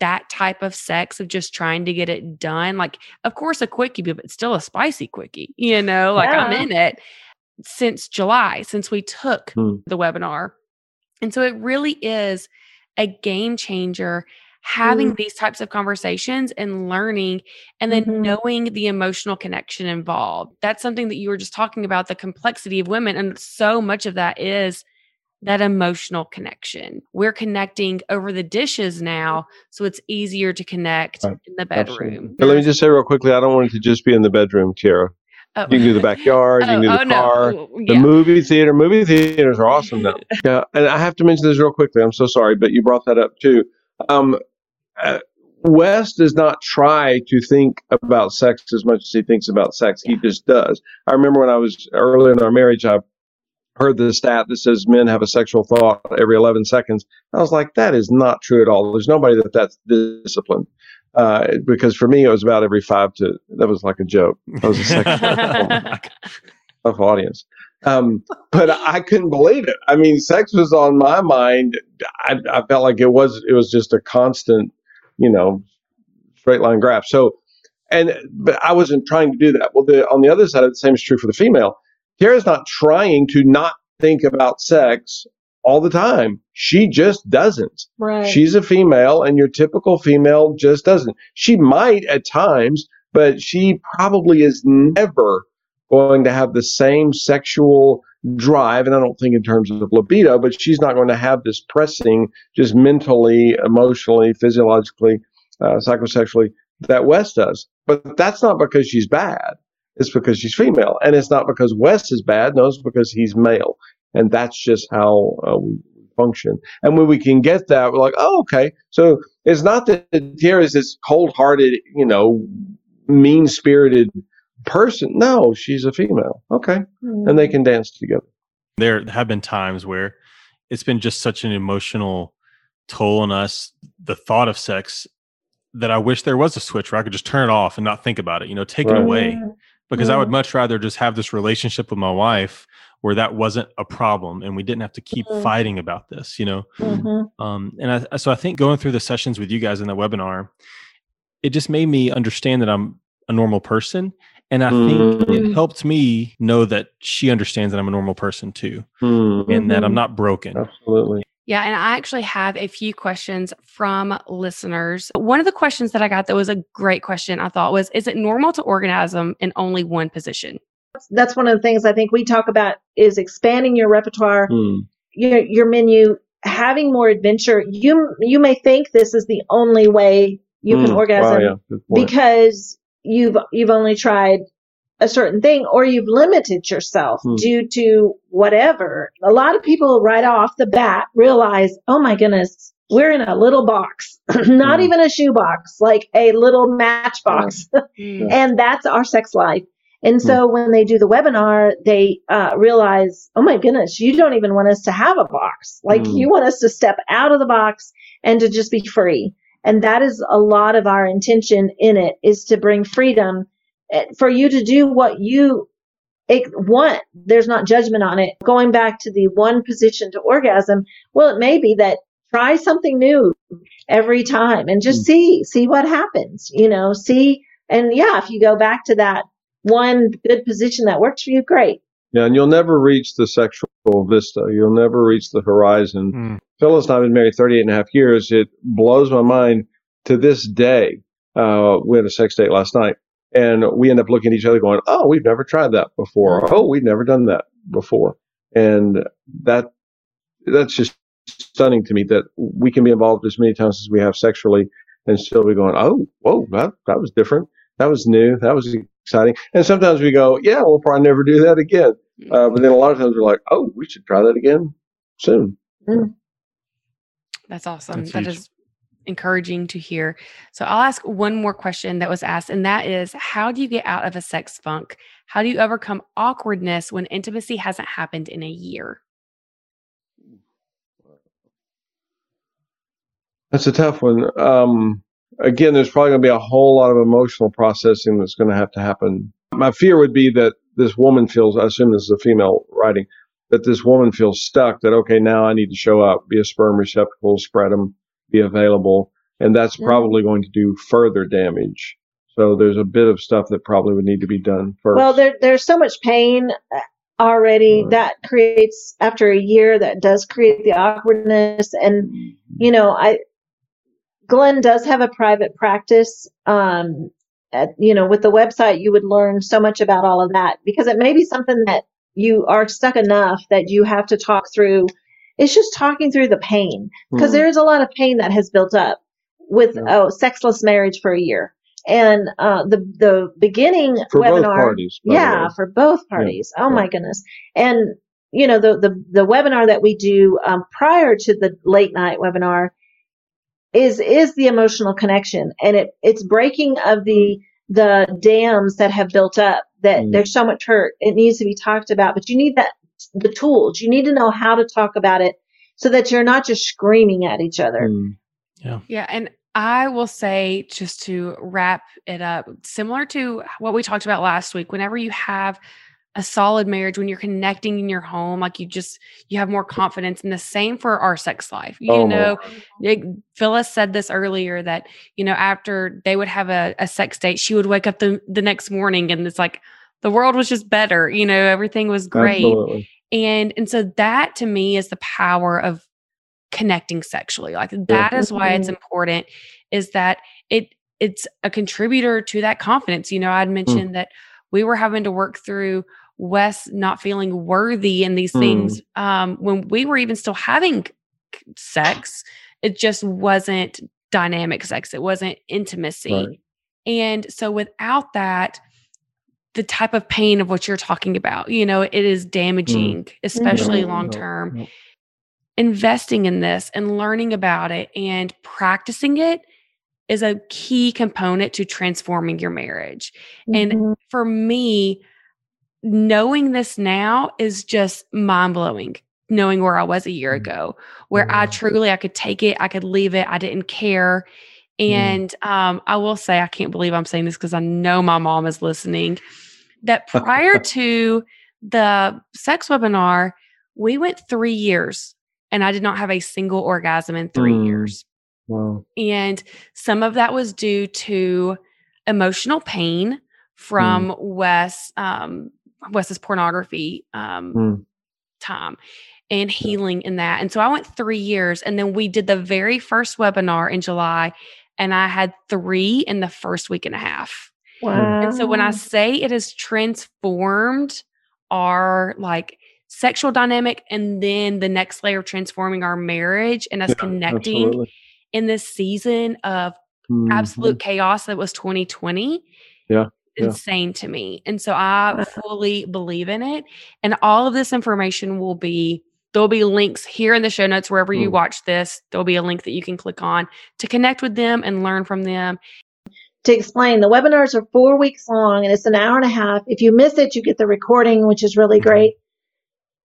Speaker 1: that type of sex of just trying to get it done. Like, of course, a quickie, but it's still a spicy quickie, you know, like yeah. I'm in it since July, since we took hmm. the webinar. And so it really is a game changer having mm. these types of conversations and learning and then mm-hmm. knowing the emotional connection involved. That's something that you were just talking about the complexity of women. And so much of that is that emotional connection. We're connecting over the dishes now, so it's easier to connect right. in the bedroom.
Speaker 4: But let me just say real quickly I don't want it to just be in the bedroom, Tara. Oh. You can do the backyard, oh, you can do oh, the oh, car, no. yeah. the movie theater. Movie theaters are awesome now. yeah, and I have to mention this real quickly. I'm so sorry, but you brought that up too. Um, uh, Wes does not try to think about sex as much as he thinks about sex. He just does. I remember when I was early in our marriage, I heard the stat that says men have a sexual thought every 11 seconds. I was like, that is not true at all. There's nobody that that's disciplined. Uh, because for me, it was about every five to, that was like a joke. That was a sex of audience. Um, but I couldn't believe it. I mean, sex was on my mind. I, I felt like it was, it was just a constant, you know, straight line graph. So, and, but I wasn't trying to do that. Well, the, on the other side, the same is true for the female Tara's not trying to not think about sex all the time. She just doesn't.
Speaker 5: Right.
Speaker 4: She's a female, and your typical female just doesn't. She might at times, but she probably is never going to have the same sexual drive. And I don't think in terms of libido, but she's not going to have this pressing, just mentally, emotionally, physiologically, uh, psychosexually that Wes does. But that's not because she's bad. It's because she's female. And it's not because Wes is bad. No, it's because he's male. And that's just how uh, we function. And when we can get that, we're like, oh, okay. So it's not that Tara is this cold hearted, you know, mean spirited person. No, she's a female. Okay. Mm-hmm. And they can dance together.
Speaker 3: There have been times where it's been just such an emotional toll on us, the thought of sex, that I wish there was a switch where I could just turn it off and not think about it, you know, take right. it away because I would much rather just have this relationship with my wife where that wasn't a problem and we didn't have to keep mm-hmm. fighting about this, you know. Mm-hmm. Um, and I, so I think going through the sessions with you guys in that webinar, it just made me understand that I'm a normal person, and I mm-hmm. think it mm-hmm. helped me know that she understands that I'm a normal person too, and that I'm mm-hmm. not broken.
Speaker 4: Absolutely.
Speaker 1: Yeah, and I actually have a few questions from listeners. One of the questions that I got that was a great question, I thought was Is it normal to orgasm in only one position?
Speaker 5: That's one of the things I think we talk about is expanding your repertoire, hmm. your, your menu, having more adventure. You you may think this is the only way you can hmm. orgasm wow, yeah. because you've you've only tried a certain thing or you've limited yourself hmm. due to whatever. A lot of people right off the bat realize, oh my goodness, we're in a little box, not hmm. even a shoebox, like a little matchbox. Hmm. and that's our sex life. And so hmm. when they do the webinar, they uh, realize, oh my goodness, you don't even want us to have a box. Like hmm. you want us to step out of the box and to just be free. And that is a lot of our intention in it is to bring freedom eh, for you to do what you want. There's not judgment on it. Going back to the one position to orgasm, well, it may be that try something new every time and just mm. see, see what happens, you know, see. And yeah, if you go back to that one good position that works for you, great.
Speaker 4: Yeah, and you'll never reach the sexual vista. You'll never reach the horizon. Mm. Phyllis and I have been married 38 and a half years. It blows my mind to this day. Uh, we had a sex date last night and we end up looking at each other going, Oh, we've never tried that before. Oh, we've never done that before. And that, that's just stunning to me that we can be involved as many times as we have sexually and still be going, Oh, whoa, that, that was different. That was new. That was exciting. And sometimes we go, Yeah, we'll probably never do that again. Uh, but then a lot of times we're like, Oh, we should try that again soon. Mm.
Speaker 1: That's awesome. That's that is encouraging to hear. So I'll ask one more question that was asked, and that is how do you get out of a sex funk? How do you overcome awkwardness when intimacy hasn't happened in a year?
Speaker 4: That's a tough one. Um, again, there's probably going to be a whole lot of emotional processing that's going to have to happen. My fear would be that this woman feels, I assume this is a female writing, that this woman feels stuck that, okay, now I need to show up, be a sperm receptacle, spread them, be available. And that's mm-hmm. probably going to do further damage. So there's a bit of stuff that probably would need to be done first.
Speaker 5: Well, there, there's so much pain already right. that creates after a year that does create the awkwardness. And, mm-hmm. you know, I, Glenn does have a private practice. Um, at, you know, with the website, you would learn so much about all of that because it may be something that you are stuck enough that you have to talk through it's just talking through the pain because mm. there's a lot of pain that has built up with yeah. oh sexless marriage for a year and uh, the the beginning
Speaker 4: for
Speaker 5: webinar
Speaker 4: parties,
Speaker 5: yeah for both parties yeah. oh yeah. my goodness and you know the the, the webinar that we do um, prior to the late night webinar is is the emotional connection and it it's breaking of the the dams that have built up that mm. there's so much hurt it needs to be talked about but you need that the tools. You need to know how to talk about it so that you're not just screaming at each other. Mm.
Speaker 1: Yeah. Yeah. And I will say, just to wrap it up, similar to what we talked about last week, whenever you have a solid marriage, when you're connecting in your home, like you just, you have more confidence. And the same for our sex life. You oh, know, it, Phyllis said this earlier that, you know, after they would have a, a sex date, she would wake up the, the next morning and it's like, the world was just better. You know, everything was great. Absolutely. And and so that to me is the power of connecting sexually. Like that yeah. is why it's important is that it it's a contributor to that confidence. You know, I'd mm. mentioned mm. that we were having to work through Wes not feeling worthy in these mm. things um, when we were even still having sex. It just wasn't dynamic sex. It wasn't intimacy. Right. And so without that, the type of pain of what you're talking about. You know, it is damaging, mm. especially mm-hmm. long term. Investing in this and learning about it and practicing it is a key component to transforming your marriage. Mm-hmm. And for me, knowing this now is just mind blowing. Knowing where I was a year mm. ago, where I truly I could take it, I could leave it, I didn't care. Mm. And um, I will say, I can't believe I'm saying this because I know my mom is listening that prior to the sex webinar, we went three years and I did not have a single orgasm in three mm. years. Wow. And some of that was due to emotional pain from mm. Wes, um, Wes's pornography um, mm. time and healing in that. And so I went three years and then we did the very first webinar in July and I had three in the first week and a half. Wow. And so when I say it has transformed our like sexual dynamic and then the next layer of transforming our marriage and us yeah, connecting absolutely. in this season of mm-hmm. absolute chaos that was 2020.
Speaker 4: Yeah.
Speaker 1: Insane yeah. to me. And so I fully believe in it. And all of this information will be There'll be links here in the show notes wherever you mm. watch this. There'll be a link that you can click on to connect with them and learn from them
Speaker 5: to explain the webinars are four weeks long and it's an hour and a half. If you miss it, you get the recording, which is really mm-hmm. great.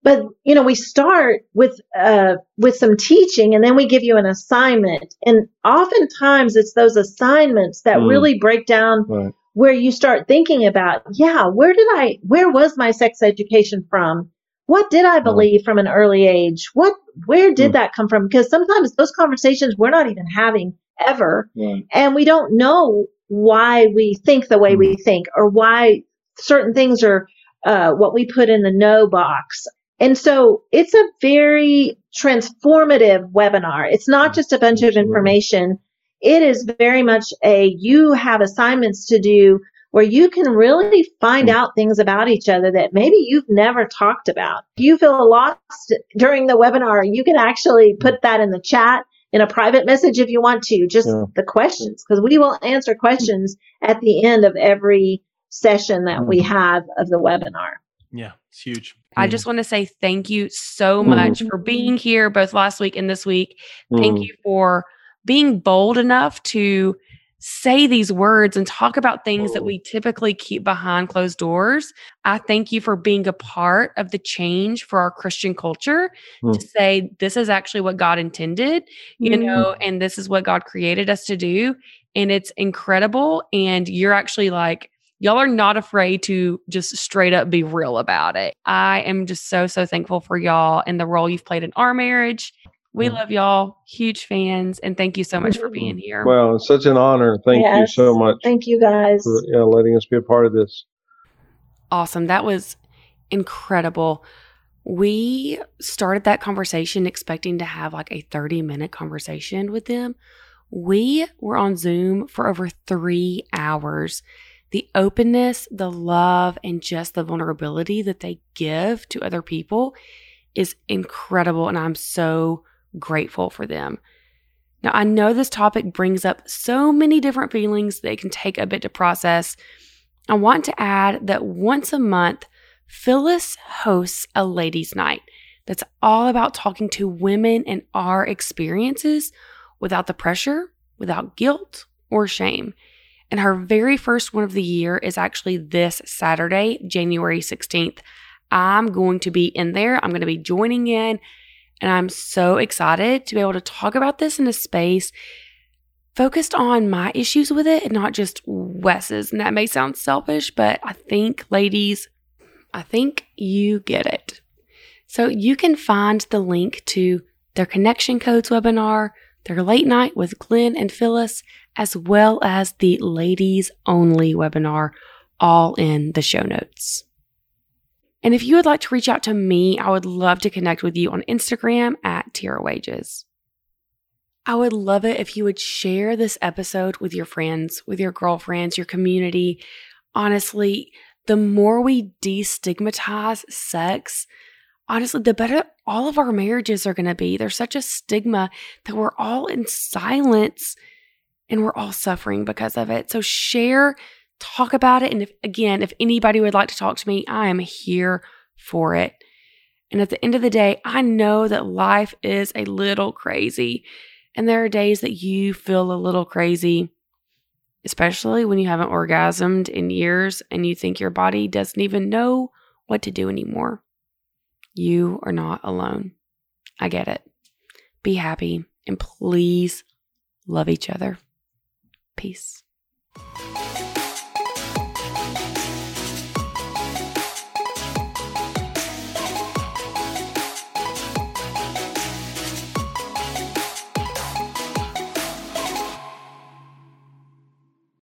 Speaker 5: but you know we start with uh with some teaching and then we give you an assignment and oftentimes it's those assignments that
Speaker 4: Mm.
Speaker 5: really break down
Speaker 4: Right.
Speaker 5: Where you start thinking about yeah where did i where was my sex education from what did i believe from an early age what where did
Speaker 4: Mm.
Speaker 5: that come from because sometimes those conversations we're not even having ever
Speaker 4: Right.
Speaker 5: and we don't know why we think the way we think or why certain things are uh, what we put in the no box. And so it's a very transformative webinar. It's not just a bunch of information. It is very much a you have assignments to do where you can really find
Speaker 4: Mm.
Speaker 5: out things about each other that maybe you've never talked about. If you feel lost during the webinar, you can actually put that in the chat in a private message if you want to, just
Speaker 4: Yeah.
Speaker 5: the questions, because we will answer questions at the end of every session that we have of the webinar.
Speaker 3: Yeah, it's huge.
Speaker 1: I just want to say thank you so much for being here both last week and this week. Thank
Speaker 4: Mm.
Speaker 1: you for being bold enough to say these words and talk about things that we typically keep behind closed doors. I thank you for being a part of the change for our Christian culture
Speaker 4: Mm.
Speaker 1: to say this is actually what God intended, you
Speaker 5: Mhm.
Speaker 1: know, and this is what God created us to do. And it's incredible. And you're actually like, y'all are not afraid to just straight up be real about it. I am just so, so thankful for y'all and the role you've played in our marriage. We
Speaker 4: Mm.
Speaker 1: love y'all, huge fans, and thank you so much for being here.
Speaker 4: Well, it's such an honor. Thank you so much
Speaker 5: Thank you guys.
Speaker 4: for yeah, letting us be a part of this.
Speaker 1: awesome. That was incredible. We started that conversation expecting to have like a 30 minute conversation with them. We were on Zoom for over three hours. The openness, the love, and just the vulnerability that they give to other people is incredible. And I'm so grateful for them. Now, I know this topic brings up so many different feelings it can take a bit to process. I want to add that once a month, Phyllis hosts a ladies' night that's all about talking to women and our experiences without the pressure, without guilt or shame. And her very first one of the year is actually this Saturday, January 16th. I'm going to be in there. I'm going to be joining in. And I'm so excited to be able to talk about this in a space focused on my issues with it and not just Wes's. And that may sound selfish, but I think, ladies, I think you get it. So you can find the link to their Connection Codes webinar, their late night with Glenn and Phyllis, as well as the ladies only webinar, all in the show notes. And if you would like to reach out to me, I would love to connect with you on Instagram at Tara Wages. I would love it if you would share this episode with your friends, with your girlfriends, your community. Honestly, the more we destigmatize sex, honestly, the better all of our marriages are going to be. There's such a stigma that we're all in silence and we're all suffering because of it. So share, talk about it. And if, again, if anybody would like to talk to me, I am here for it. And at the end of the day, I know that life is a little crazy. And there are days that you feel a little crazy, especially when you haven't orgasmed in years and you think your body doesn't even know what to do anymore. You are not alone. I get it. Be happy and please love each other. Peace.